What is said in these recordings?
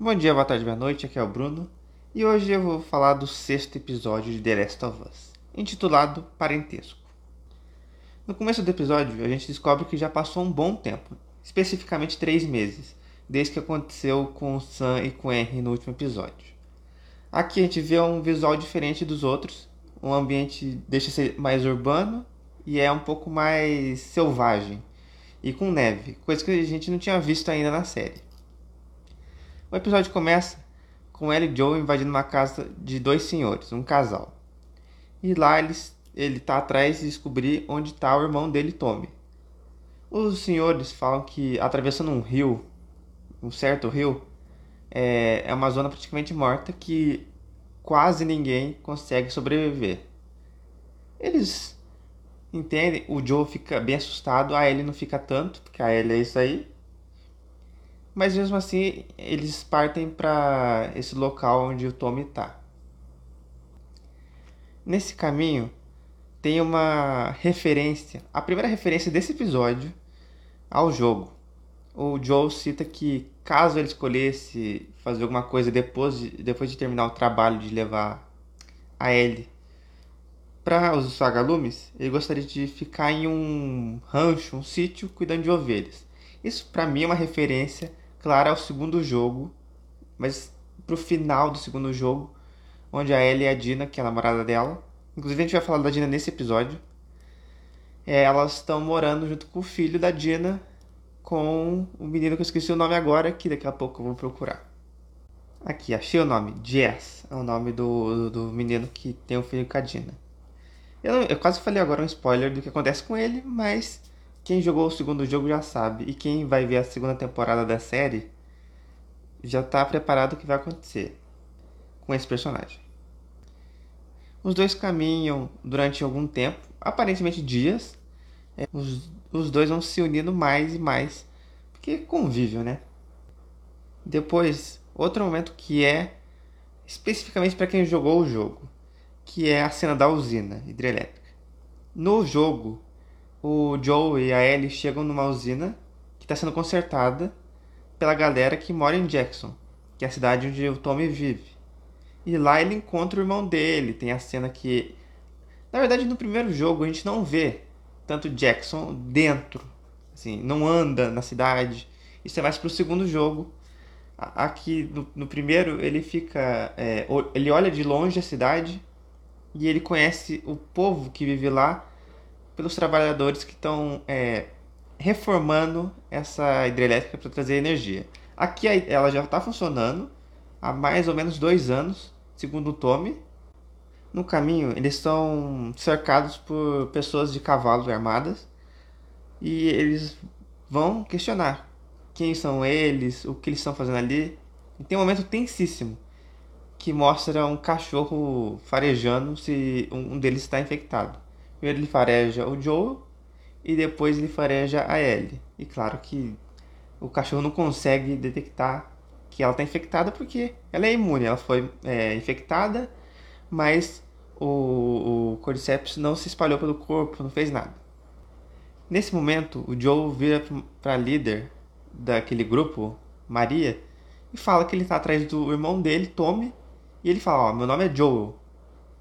Bom dia, boa tarde, boa noite, aqui é o Bruno e hoje eu vou falar do sexto episódio de The Last of Us, intitulado Parentesco. No começo do episódio, a gente descobre que já passou um bom tempo, especificamente três meses, desde que aconteceu com o Sam e com o Henry no último episódio. Aqui a gente vê um visual diferente dos outros, um ambiente deixa ser mais urbano e é um pouco mais selvagem e com neve, coisa que a gente não tinha visto ainda na série. O episódio começa com Ellie e Joe invadindo uma casa de dois senhores, um casal. E lá eles, ele está atrás de descobrir onde está o irmão dele, Tommy. Os senhores falam que atravessando um rio, um certo rio, é, é uma zona praticamente morta que quase ninguém consegue sobreviver. Eles entendem, o Joe fica bem assustado, a Ellie não fica tanto, porque a Ellie é isso aí. Mas mesmo assim, eles partem para esse local onde o Tommy está. Nesse caminho, tem uma referência, a primeira referência desse episódio ao jogo. O Joel cita que caso ele escolhesse fazer alguma coisa depois de, depois de terminar o trabalho de levar a Ellie para os vagalumes, ele gostaria de ficar em um rancho, um sítio, cuidando de ovelhas. Isso para mim é uma referência clara ao segundo jogo, mas pro final do segundo jogo, onde a Ellie e a Dina, que é a namorada dela, inclusive a gente vai falar da Dina nesse episódio, é, elas estão morando junto com o filho da Dina, com o menino que eu esqueci o nome agora, que daqui a pouco eu vou procurar. Aqui, achei o nome. Jess é o nome do, do, do menino que tem o filho com a Dina. Eu, eu quase falei agora um spoiler do que acontece com ele, mas quem jogou o segundo jogo já sabe. E quem vai ver a segunda temporada da série já está preparado o que vai acontecer com esse personagem. Os dois caminham durante algum tempo, aparentemente dias. É, os, os dois vão se unindo mais e mais, porque convívio, né? Depois, outro momento que é especificamente para quem jogou o jogo, que é a cena da usina hidrelétrica. No jogo, o Joe e a Ellie chegam numa usina que está sendo consertada pela galera que mora em Jackson, que é a cidade onde o Tommy vive. E lá ele encontra o irmão dele. Tem a cena que. Na verdade, no primeiro jogo a gente não vê tanto Jackson dentro. Assim, não anda na cidade. Isso é mais pro segundo jogo. Aqui no, no primeiro ele fica. É, ele olha de longe a cidade e ele conhece o povo que vive lá pelos trabalhadores que estão é, reformando essa hidrelétrica para trazer energia. Aqui ela já está funcionando há mais ou menos dois anos, segundo o Tommy. No caminho, eles estão cercados por pessoas de cavalo armadas e eles vão questionar quem são eles, o que eles estão fazendo ali. E tem um momento tensíssimo que mostra um cachorro farejando se um deles está infectado. Primeiro ele fareja o Joe e depois ele fareja a Ellie. E claro que o cachorro não consegue detectar que ela está infectada porque ela é imune. Ela foi é, infectada, mas o, o Cordyceps não se espalhou pelo corpo, não fez nada. Nesse momento, o Joe vira para a líder daquele grupo, Maria, e fala que ele está atrás do irmão dele, Tommy, e ele fala: Ó, meu nome é Joel.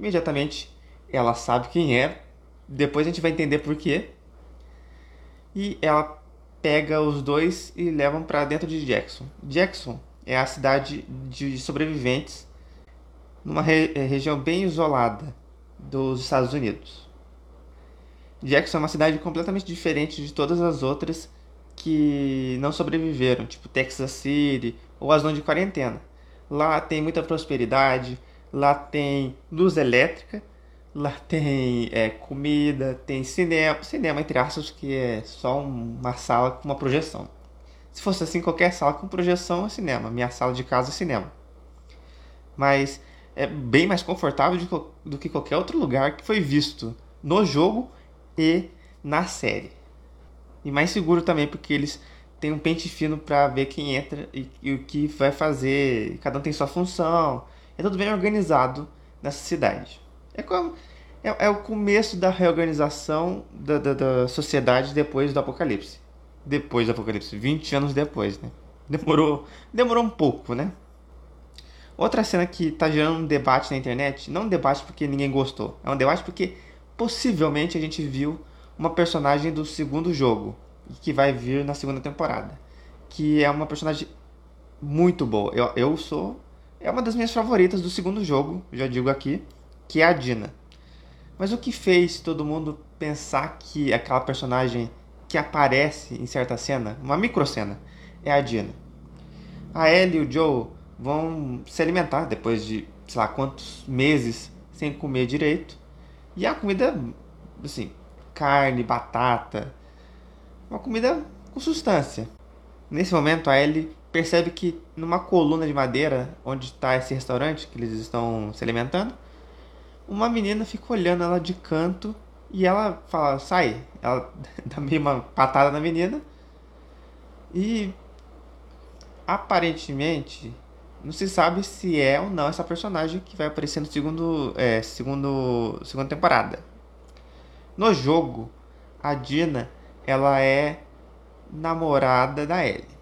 Imediatamente ela sabe quem é, depois a gente vai entender por quê. E ela pega os dois e levam para dentro de Jackson. Jackson é a cidade de sobreviventes numa re é, região bem isolada dos Estados Unidos. Jackson é uma cidade completamente diferente de todas as outras que não sobreviveram, tipo Texas City ou a zona de quarentena. Lá tem muita prosperidade, lá tem luz elétrica Lá tem é, comida, tem cinema, cinema entre aspas, que é só uma sala com uma projeção. Se fosse assim, qualquer sala com projeção é cinema. Minha sala de casa é cinema. Mas é bem mais confortável do que qualquer outro lugar que foi visto no jogo e na série. E mais seguro também, porque eles têm um pente fino para ver quem entra e, e, o que vai fazer. Cada um tem sua função. É tudo bem organizado nessa cidade. É, é, é o começo da reorganização da, da, da, sociedade depois do apocalipse. Depois do apocalipse, 20 anos depois, né? demorou, demorou um pouco, né? Outra cena que tá gerando um debate na internet, não um debate porque ninguém gostou, é um debate porque possivelmente a gente viu uma personagem do segundo jogo, que vai vir na segunda temporada, que é uma personagem muito boa. Eu, eu sou é uma das minhas favoritas do segundo jogo, já digo aqui, que é a Dina. Mas o que fez todo mundo pensar que aquela personagem que aparece em certa cena, uma microcena, é a Dina? A Ellie e o Joe vão se alimentar depois de, sei lá, quantos meses sem comer direito. E a comida, assim, carne, batata, uma comida com substância. Nesse momento, a Ellie percebe que numa coluna de madeira onde está esse restaurante que eles estão se alimentando, uma menina fica olhando ela de canto e ela fala, sai. Ela dá meio uma patada na menina. E aparentemente não se sabe se é ou não essa personagem que vai aparecer no segundo, é, segundo, segunda temporada. No jogo, a Dina ela é namorada da Ellie.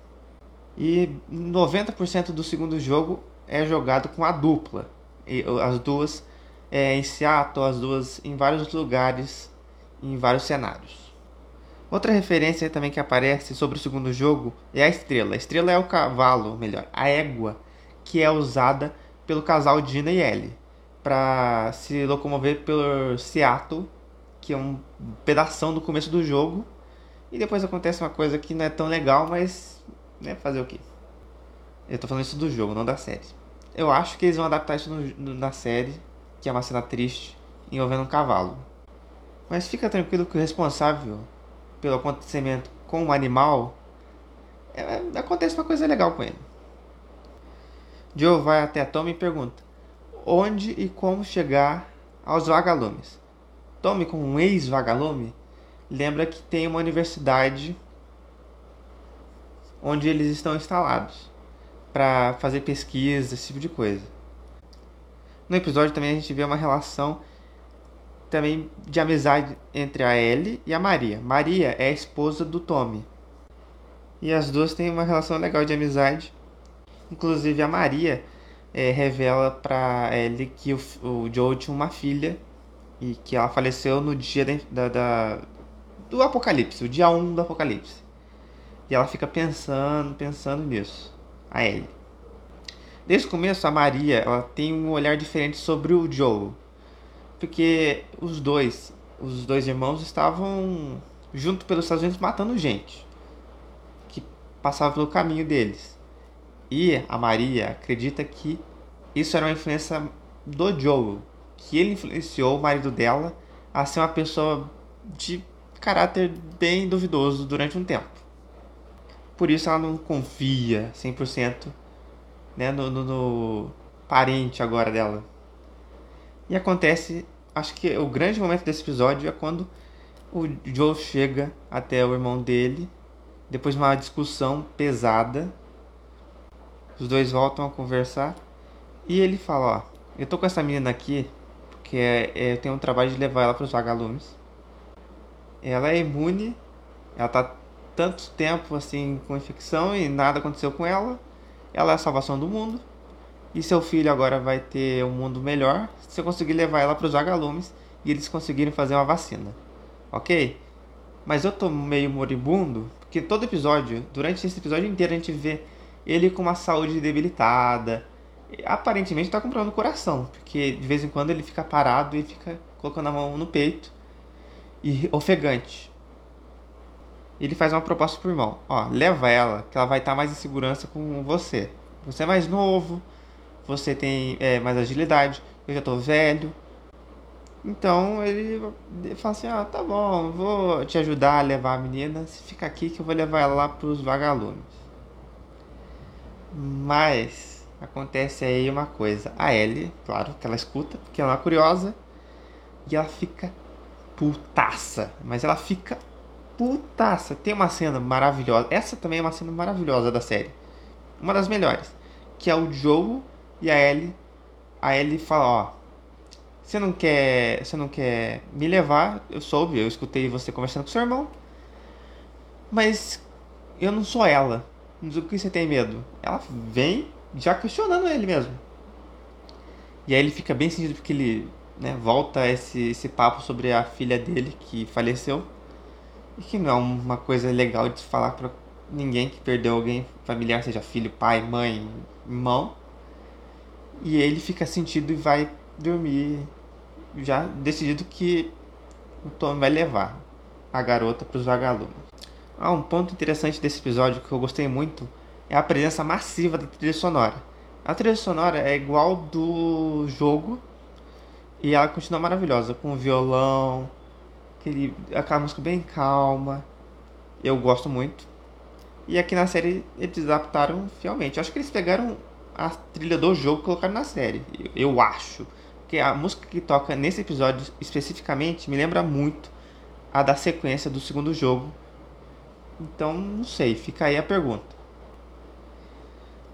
E 90% do segundo jogo é jogado com a dupla. E as duas é, em Seattle, as duas em vários lugares, em vários cenários. Outra referência também que aparece sobre o segundo jogo é a estrela. A estrela é o cavalo, melhor, a égua que é usada pelo casal Dina e Ellie para se locomover pelo Seattle, que é um pedação do começo do jogo. E depois acontece uma coisa que não é tão legal, mas né, fazer o quê? Eu tô falando isso do jogo, não da série. Eu acho que eles vão adaptar isso no, no, na série, que é uma cena triste, envolvendo um cavalo. Mas fica tranquilo que o responsável pelo acontecimento com o animal é, acontece uma coisa legal com ele. Joe vai até Tommy e pergunta onde e como chegar aos vagalumes. Tommy, como um ex-vagalume, lembra que tem uma universidade onde eles estão instalados para fazer pesquisa, esse tipo de coisa. No episódio também a gente vê uma relação também de amizade entre a Ellie e a Maria. Maria é a esposa do Tommy. E as duas têm uma relação legal de amizade. Inclusive a Maria é, revela para Ellie que o, o Joe tinha uma filha e que ela faleceu no dia da, da do apocalipse, o dia 1 do apocalipse. E ela fica pensando, pensando nisso. A Ellie. Desde o começo, a Maria ela tem um olhar diferente sobre o Joe. Porque os dois, os dois irmãos estavam junto pelos Estados Unidos matando gente que passava pelo caminho deles. E a Maria acredita que isso era uma influência do Joe, que ele influenciou o marido dela a ser uma pessoa de caráter bem duvidoso durante um tempo. Por isso ela não confia 100% né, no, no, no parente agora dela. E acontece, acho que o grande momento desse episódio é quando o Joe chega até o irmão dele, depois de uma discussão pesada. Os dois voltam a conversar e ele fala: Ó, eu tô com essa menina aqui porque é, é, eu tenho um trabalho de levar ela para os vagalumes. Ela é imune, ela tá tanto tempo assim com infecção e nada aconteceu com ela. Ela é a salvação do mundo. E seu filho agora vai ter um mundo melhor se eu conseguir levar ela para os vagalumes e eles conseguirem fazer uma vacina. Ok? Mas eu tô meio moribundo, porque todo episódio, durante esse episódio inteiro, a gente vê ele com uma saúde debilitada. Aparentemente tá comprando o coração, porque de vez em quando ele fica parado e fica colocando a mão no peito e ofegante ele faz uma proposta pro irmão. Ó, leva ela, que ela vai estar mais em segurança com você. Você é mais novo, você tem é, mais agilidade, eu já tô velho. Então ele fala assim, ah, tá bom, vou te ajudar a levar a menina, se fica aqui que eu vou levar ela lá pros vagalumes. Mas acontece aí uma coisa. A Ellie, claro, que ela escuta, porque ela é curiosa, e ela fica putaça. Mas ela fica putaça. Tem uma cena maravilhosa. Essa também é uma cena maravilhosa da série. Uma das melhores. Que é o Joe e a Ellie. A Ellie fala, ó. Você não quer. Você não quer me levar. Eu soube, eu escutei você conversando com seu irmão. Mas eu não sou ela. do que você tem medo? Ela vem já questionando ele mesmo. E aí ele fica bem sentido porque ele né, volta esse, esse papo sobre a filha dele que faleceu. E que não é uma coisa legal de falar pra ninguém que perdeu alguém familiar, seja filho, pai, mãe, irmão. E ele fica sentido e vai dormir já decidido que o Tom vai levar a garota para os vagalumes. Ah, um ponto interessante desse episódio que eu gostei muito é a presença massiva da trilha sonora. A trilha sonora é igual do jogo e ela continua maravilhosa, com violão, aquele, aquela música bem calma. Eu gosto muito. E aqui na série eles adaptaram fielmente. Eu acho que eles pegaram a trilha do jogo e colocaram na série. Eu, eu acho. Porque a música que toca nesse episódio especificamente me lembra muito a da sequência do segundo jogo. Então, não sei, fica aí a pergunta.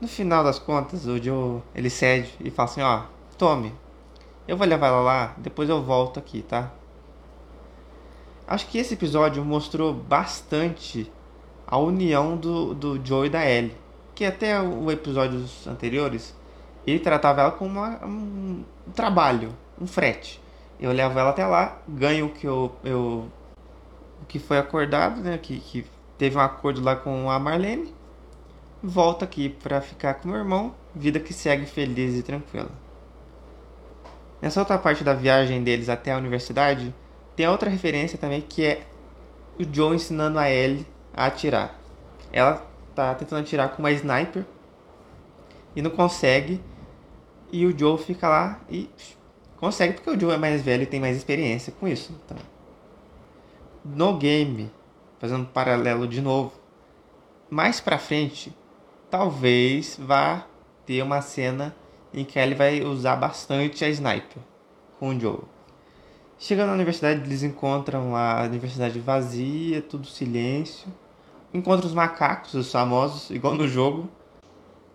No final das contas, o Joe ele cede e fala assim: Ó, tome, eu vou levar ela lá, depois eu volto aqui, tá? Acho que esse episódio mostrou bastante a união do, do Joe e da Ellie. Que até os episódios anteriores ele tratava ela como uma, um trabalho, um frete. Eu levo ela até lá, ganho o que eu, eu o que foi acordado, né? Que, que teve um acordo lá com a Marlene volta aqui para ficar com meu irmão, vida que segue feliz e tranquila. Nessa outra parte da viagem deles até a universidade, tem outra referência também que é o Joe ensinando a Ellie a atirar. Ela tá tentando atirar com uma sniper e não consegue. E o Joe fica lá e consegue porque o Joe é mais velho e tem mais experiência com isso. Então, no game, fazendo um paralelo de novo, mais pra frente, talvez vá ter uma cena em que ele vai usar bastante a sniper com o Joe. Chegando na universidade, eles encontram a universidade vazia, tudo silêncio. Encontram os macacos, os famosos, igual no jogo.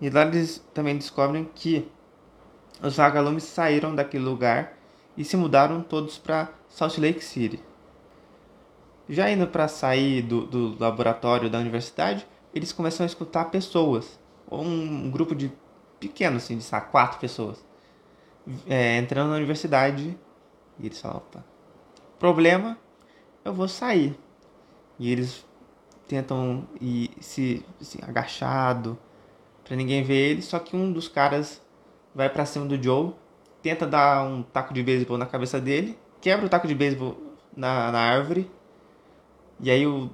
E lá eles também descobrem que os vagalumes saíram daquele lugar e se mudaram todos para Salt Lake City. Já indo para sair do, do laboratório da universidade, eles começam a escutar pessoas, ou um grupo de pequeno, assim, de sabe, quatro pessoas, é, entrando na universidade. E eles falam: opa, problema, eu vou sair. E eles tentam ir se assim, agachado para ninguém ver eles, só que um dos caras vai para cima do Joe, tenta dar um taco de beisebol na cabeça dele, quebra o taco de beisebol na, na árvore. E aí o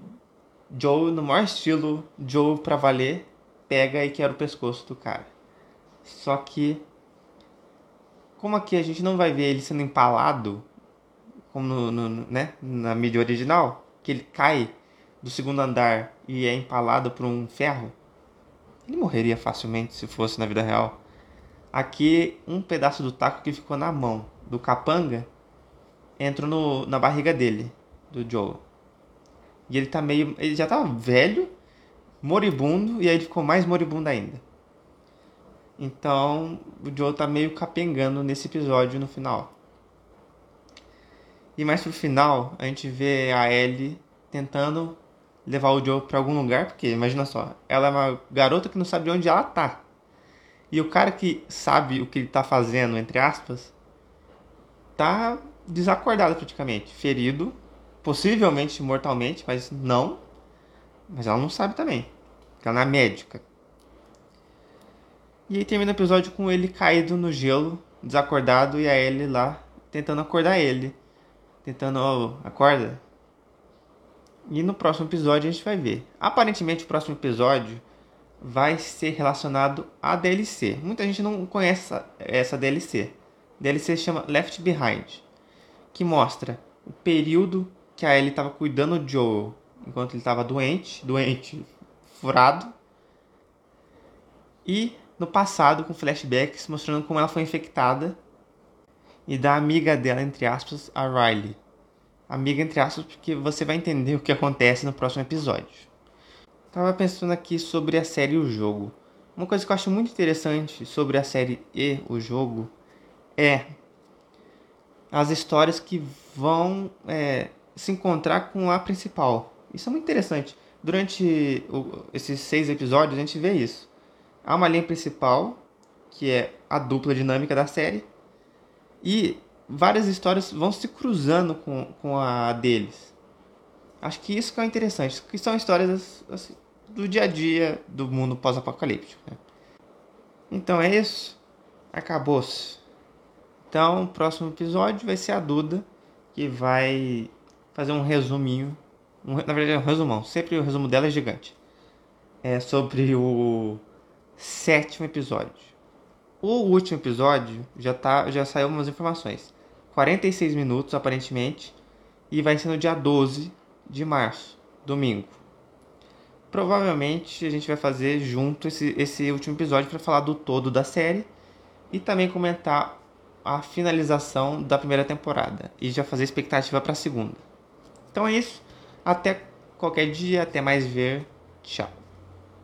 Joe, no maior estilo Joe pra valer, pega e quebra o pescoço do cara. Só que, como aqui a gente não vai ver ele sendo empalado, como no, no, né, na mídia original, que ele cai do segundo andar e é empalado por um ferro, ele morreria facilmente se fosse na vida real. Aqui, um pedaço do taco que ficou na mão do capanga entrou no, na barriga dele, do Joe. E ele tá meio. Ele já tava velho, moribundo, e aí ele ficou mais moribundo ainda. Então o Joe tá meio capengando nesse episódio no final. E mais pro final, a gente vê a Ellie tentando levar o Joe para algum lugar, porque imagina só, ela é uma garota que não sabe onde ela tá. E o cara que sabe o que ele tá fazendo, entre aspas, tá desacordado praticamente, ferido possivelmente mortalmente, mas não. Mas ela não sabe também. Ela não é médica. E aí termina o episódio com ele caído no gelo, desacordado, e a Ellie lá tentando acordar ele. Tentando, oh, acorda. E no próximo episódio a gente vai ver. Aparentemente o próximo episódio vai ser relacionado à DLC. Muita gente não conhece essa, DLC. A DLC se chama Left Behind, que mostra o período que a Ellie estava cuidando de Joel enquanto ele estava doente, doente, furado. E no passado com flashbacks mostrando como ela foi infectada e da amiga dela, entre aspas, a Riley. Amiga entre aspas, porque você vai entender o que acontece no próximo episódio. Tava pensando aqui sobre a série e o jogo. Uma coisa que eu acho muito interessante sobre a série e o jogo é as histórias que vão é, se encontrar com a principal. Isso é muito interessante. durante o, esses seis episódios a gente vê isso. Há uma linha principal, que é a dupla dinâmica da série, e várias histórias vão se cruzando com, com a deles. Acho que isso que é interessante, que são histórias assim, do dia a dia do mundo pós-apocalíptico. Né? Então é isso. Acabou-se. Então, o próximo episódio vai ser a Duda, que vai fazer um resuminho. Um, na verdade, é um resumão. Sempre o resumo dela é gigante. É sobre o sétimo episódio. O último episódio já, tá, já saiu umas informações. 46 minutos, aparentemente. E vai ser no dia 12 de março, domingo. Provavelmente a gente vai fazer junto esse, esse último episódio para falar do todo da série e também comentar a finalização da primeira temporada e já fazer expectativa para a segunda. Então é isso. Até qualquer dia, até mais ver. Tchau.